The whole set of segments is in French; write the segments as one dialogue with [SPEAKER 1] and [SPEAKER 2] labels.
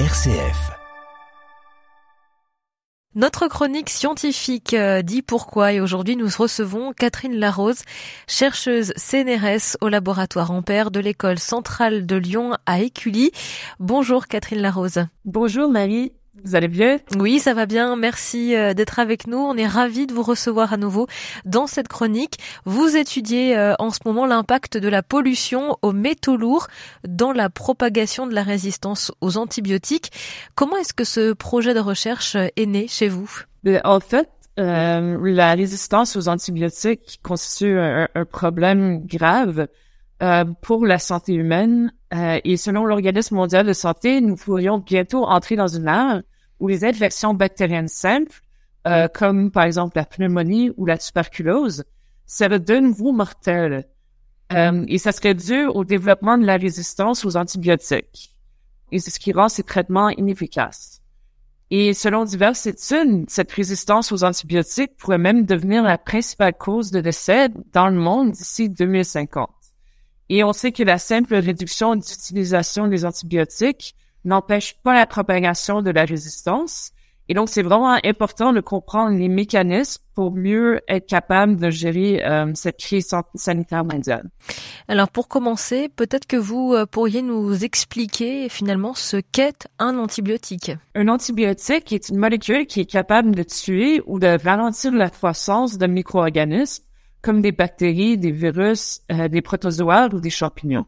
[SPEAKER 1] RCF.
[SPEAKER 2] Notre chronique scientifique euh, dit pourquoi et aujourd'hui nous recevons Catherine Larose, chercheuse CNRS au laboratoire Ampère de l'école centrale de Lyon à Écully. Bonjour Catherine Larose.
[SPEAKER 3] Bonjour Marie. Vous allez bien
[SPEAKER 2] Oui, ça va bien. Merci euh, d'être avec nous. On est ravis de vous recevoir à nouveau dans cette chronique. Vous étudiez euh, en ce moment l'impact de la pollution aux métaux lourds dans la propagation de la résistance aux antibiotiques. Comment est-ce que ce projet de recherche est né chez vous?
[SPEAKER 3] Ben, En fait, euh, la résistance aux antibiotiques constitue un, un problème grave euh, pour la santé humaine. Euh, et selon l'Organisme mondial de santé, nous pourrions bientôt entrer dans une ère où les infections bactériennes simples, euh, comme par exemple la pneumonie ou la tuberculose, seraient de nouveau mortelles. et ça serait dû au développement de la résistance aux antibiotiques. Et c'est ce qui rend ces traitements inefficaces. Et selon diverses études, cette résistance aux antibiotiques pourrait même devenir la principale cause de décès dans le monde d'ici 2050. Et on sait que la simple réduction d'utilisation des antibiotiques n'empêche pas la propagation de la résistance. Et donc, c'est vraiment important de comprendre les mécanismes pour mieux être capable de gérer euh, cette crise sanitaire mondiale.
[SPEAKER 2] Alors, pour commencer, peut-être que vous euh, pourriez nous expliquer finalement ce qu'est un antibiotique.
[SPEAKER 3] Un antibiotique est une molécule qui est capable de tuer ou de ralentir la croissance de micro-organismes comme des bactéries, des virus, euh, des protozoaires ou des champignons.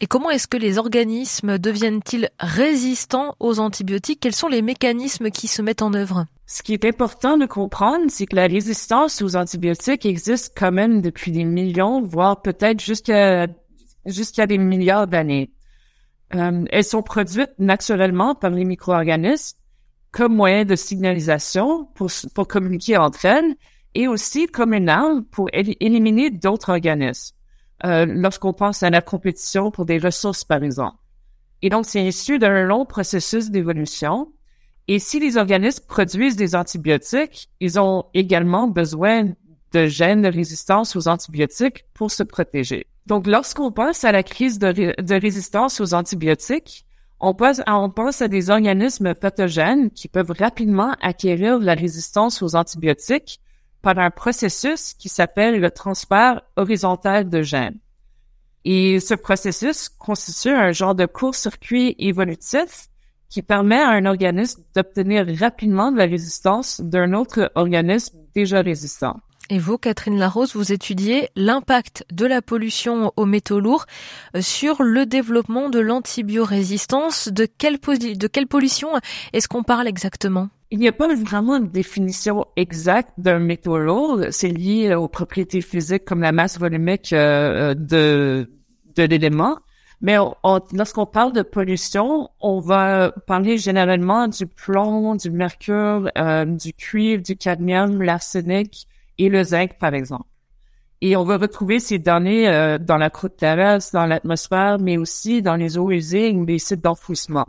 [SPEAKER 2] Et comment est-ce que les organismes deviennent-ils résistants aux antibiotiques? Quels sont les mécanismes qui se mettent en œuvre?
[SPEAKER 3] Ce qui est important de comprendre, c'est que la résistance aux antibiotiques existe quand même depuis des millions, voire peut-être jusqu'à jusqu'à des milliards d'années. Euh, elles sont produites naturellement par les micro-organismes comme moyen de signalisation pour, pour communiquer entre elles et aussi comme une arme pour éliminer d'autres organismes. Euh, lorsqu'on pense à la compétition pour des ressources, par exemple. Et donc, c'est issu d'un long processus d'évolution. Et si les organismes produisent des antibiotiques, ils ont également besoin de gènes de résistance aux antibiotiques pour se protéger. Donc, lorsqu'on pense à la crise de, résistance aux antibiotiques, on pense à des organismes pathogènes qui peuvent rapidement acquérir la résistance aux antibiotiques par un processus qui s'appelle le transfert horizontal de gènes. Et ce processus constitue un genre de court-circuit évolutif qui permet à un organisme d'obtenir rapidement de la résistance d'un autre organisme déjà résistant.
[SPEAKER 2] Et vous, Catherine Larose, vous étudiez l'impact de la pollution aux métaux lourds euh, sur le développement de l'antibiorésistance. De quelle, de quelle pollution est-ce qu'on parle exactement?
[SPEAKER 3] Il n'y a pas vraiment une définition exacte d'un métaux lourd. C'est lié aux propriétés physiques comme la masse volumique euh, de, de l'élément. Mais lorsqu'on parle de pollution, on va parler généralement du plomb, du mercure, euh, du cuivre, du cadmium, l'arsenic et le zinc, par exemple. Et on va retrouver ces données euh, dans la croûte terrestre, dans l'atmosphère, mais aussi dans les eaux usées ou les sites d'enfouissement.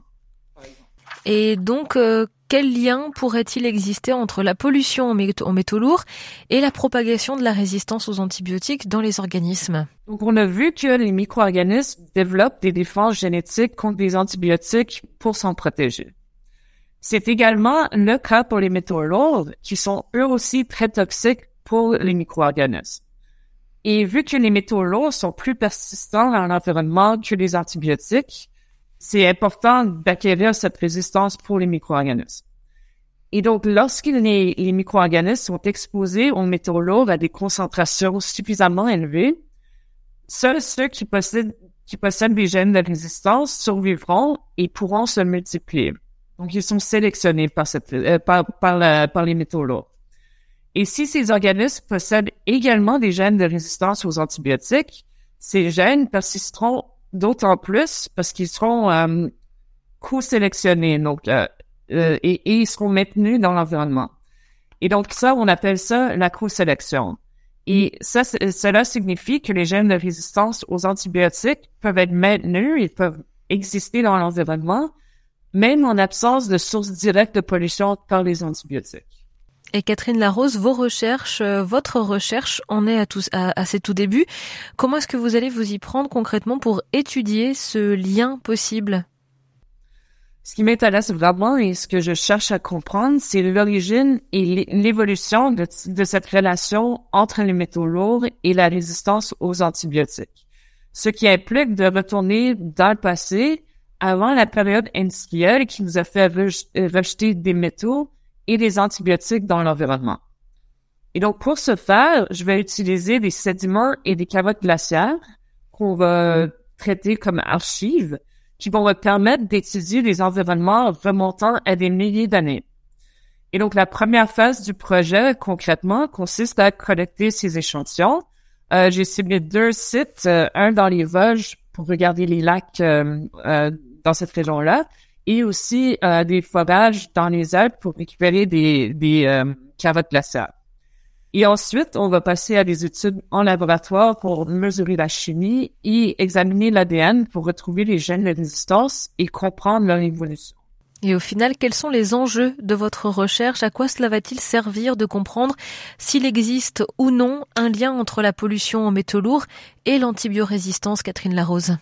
[SPEAKER 2] Et donc, euh, quel lien pourrait-il exister entre la pollution en métaux, lourds et la propagation de la résistance aux antibiotiques dans les organismes?
[SPEAKER 3] Donc, on a vu que les micro-organismes développent des défenses génétiques contre les antibiotiques pour s'en protéger. C'est également le cas pour les métaux lourds, qui sont eux aussi très toxiques pour les micro-organismes. Et vu que les métaux lourds sont plus persistants dans l'environnement que les antibiotiques, c'est important d'acquérir cette résistance pour les micro-organismes. Et donc, lorsque les, les micro-organismes sont exposés aux métaux lourds à des concentrations suffisamment élevées, seuls ceux qui possèdent, qui possèdent des gènes de résistance survivront et pourront se multiplier. Donc, ils sont sélectionnés par, cette, euh, par, par, par les métaux lourds. Et si ces organismes possèdent également des gènes de résistance aux antibiotiques, ces gènes persisteront d'autant plus parce qu'ils seront euh, co-sélectionnés donc euh, euh, et, et, ils seront maintenus dans l'environnement. Et donc ça, on appelle ça la co-sélection. Et ça, cela signifie que les gènes de résistance aux antibiotiques peuvent être maintenus, ils peuvent exister dans l'environnement, même en absence de sources directes de pollution par les antibiotiques.
[SPEAKER 2] Et Catherine Larose, vos recherches, euh, votre recherche en est à, tous, à, à ses tout débuts. Comment est-ce que vous allez vous y prendre concrètement pour étudier ce lien possible?
[SPEAKER 3] Ce qui m'intéresse vraiment et ce que je cherche à comprendre, c'est l'origine et l'évolution de, cette relation entre les métaux lourds et la résistance aux antibiotiques. Ce qui implique de retourner dans le passé, avant la période industrielle qui nous a fait rejeter des métaux et des antibiotiques dans l'environnement. Et donc, pour ce faire, je vais utiliser des sédiments et des carottes glaciaires qu'on va traiter comme archives qui vont me permettre d'étudier des environnements remontant à des milliers d'années. Et donc, la première phase du projet, concrètement, consiste à collecter ces échantillons. Euh, j'ai ciblé deux sites, euh, un dans les Vosges pour regarder les lacs euh, dans cette région-là, et aussi des forages dans les Alpes pour récupérer des, des carottes glaciaires. Et ensuite, on va passer à des études en laboratoire pour mesurer la chimie et examiner l'ADN pour retrouver les gènes de résistance et comprendre leur évolution.
[SPEAKER 2] Et au final, quels sont les enjeux de votre recherche? À quoi cela va-t-il servir de comprendre s'il existe ou non un lien entre la pollution en métaux lourds et l'antibiorésistance, Catherine Larose?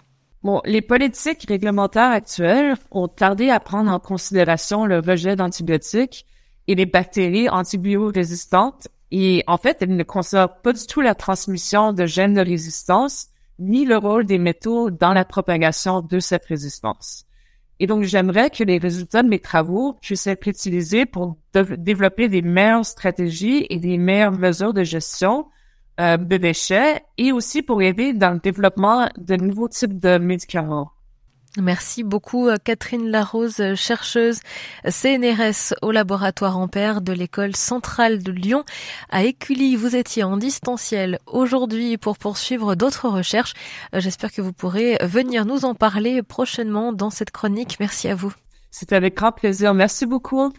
[SPEAKER 3] Bon, les politiques réglementaires actuelles ont tardé à prendre en considération le rejet d'antibiotiques et les bactéries antibiorésistantes et en fait, elle ne considère pas du tout la transmission de gènes de résistance ni le rôle des métaux dans la propagation de cette résistance. Et donc, j'aimerais que les résultats de mes travaux puissent être utilisés pour développer des meilleures stratégies et des meilleures mesures de gestion euh, de déchets et aussi pour aider dans le développement de nouveaux types de médicaments.
[SPEAKER 2] Merci beaucoup euh, Catherine Larose, euh, chercheuse CNRS au laboratoire Ampère de l'école centrale de Lyon. À Écully, vous étiez en distanciel aujourd'hui pour poursuivre d'autres recherches. Euh, j'espère que vous pourrez venir nous en parler prochainement dans cette chronique. Merci à vous.
[SPEAKER 3] C'était avec grand plaisir. Merci beaucoup.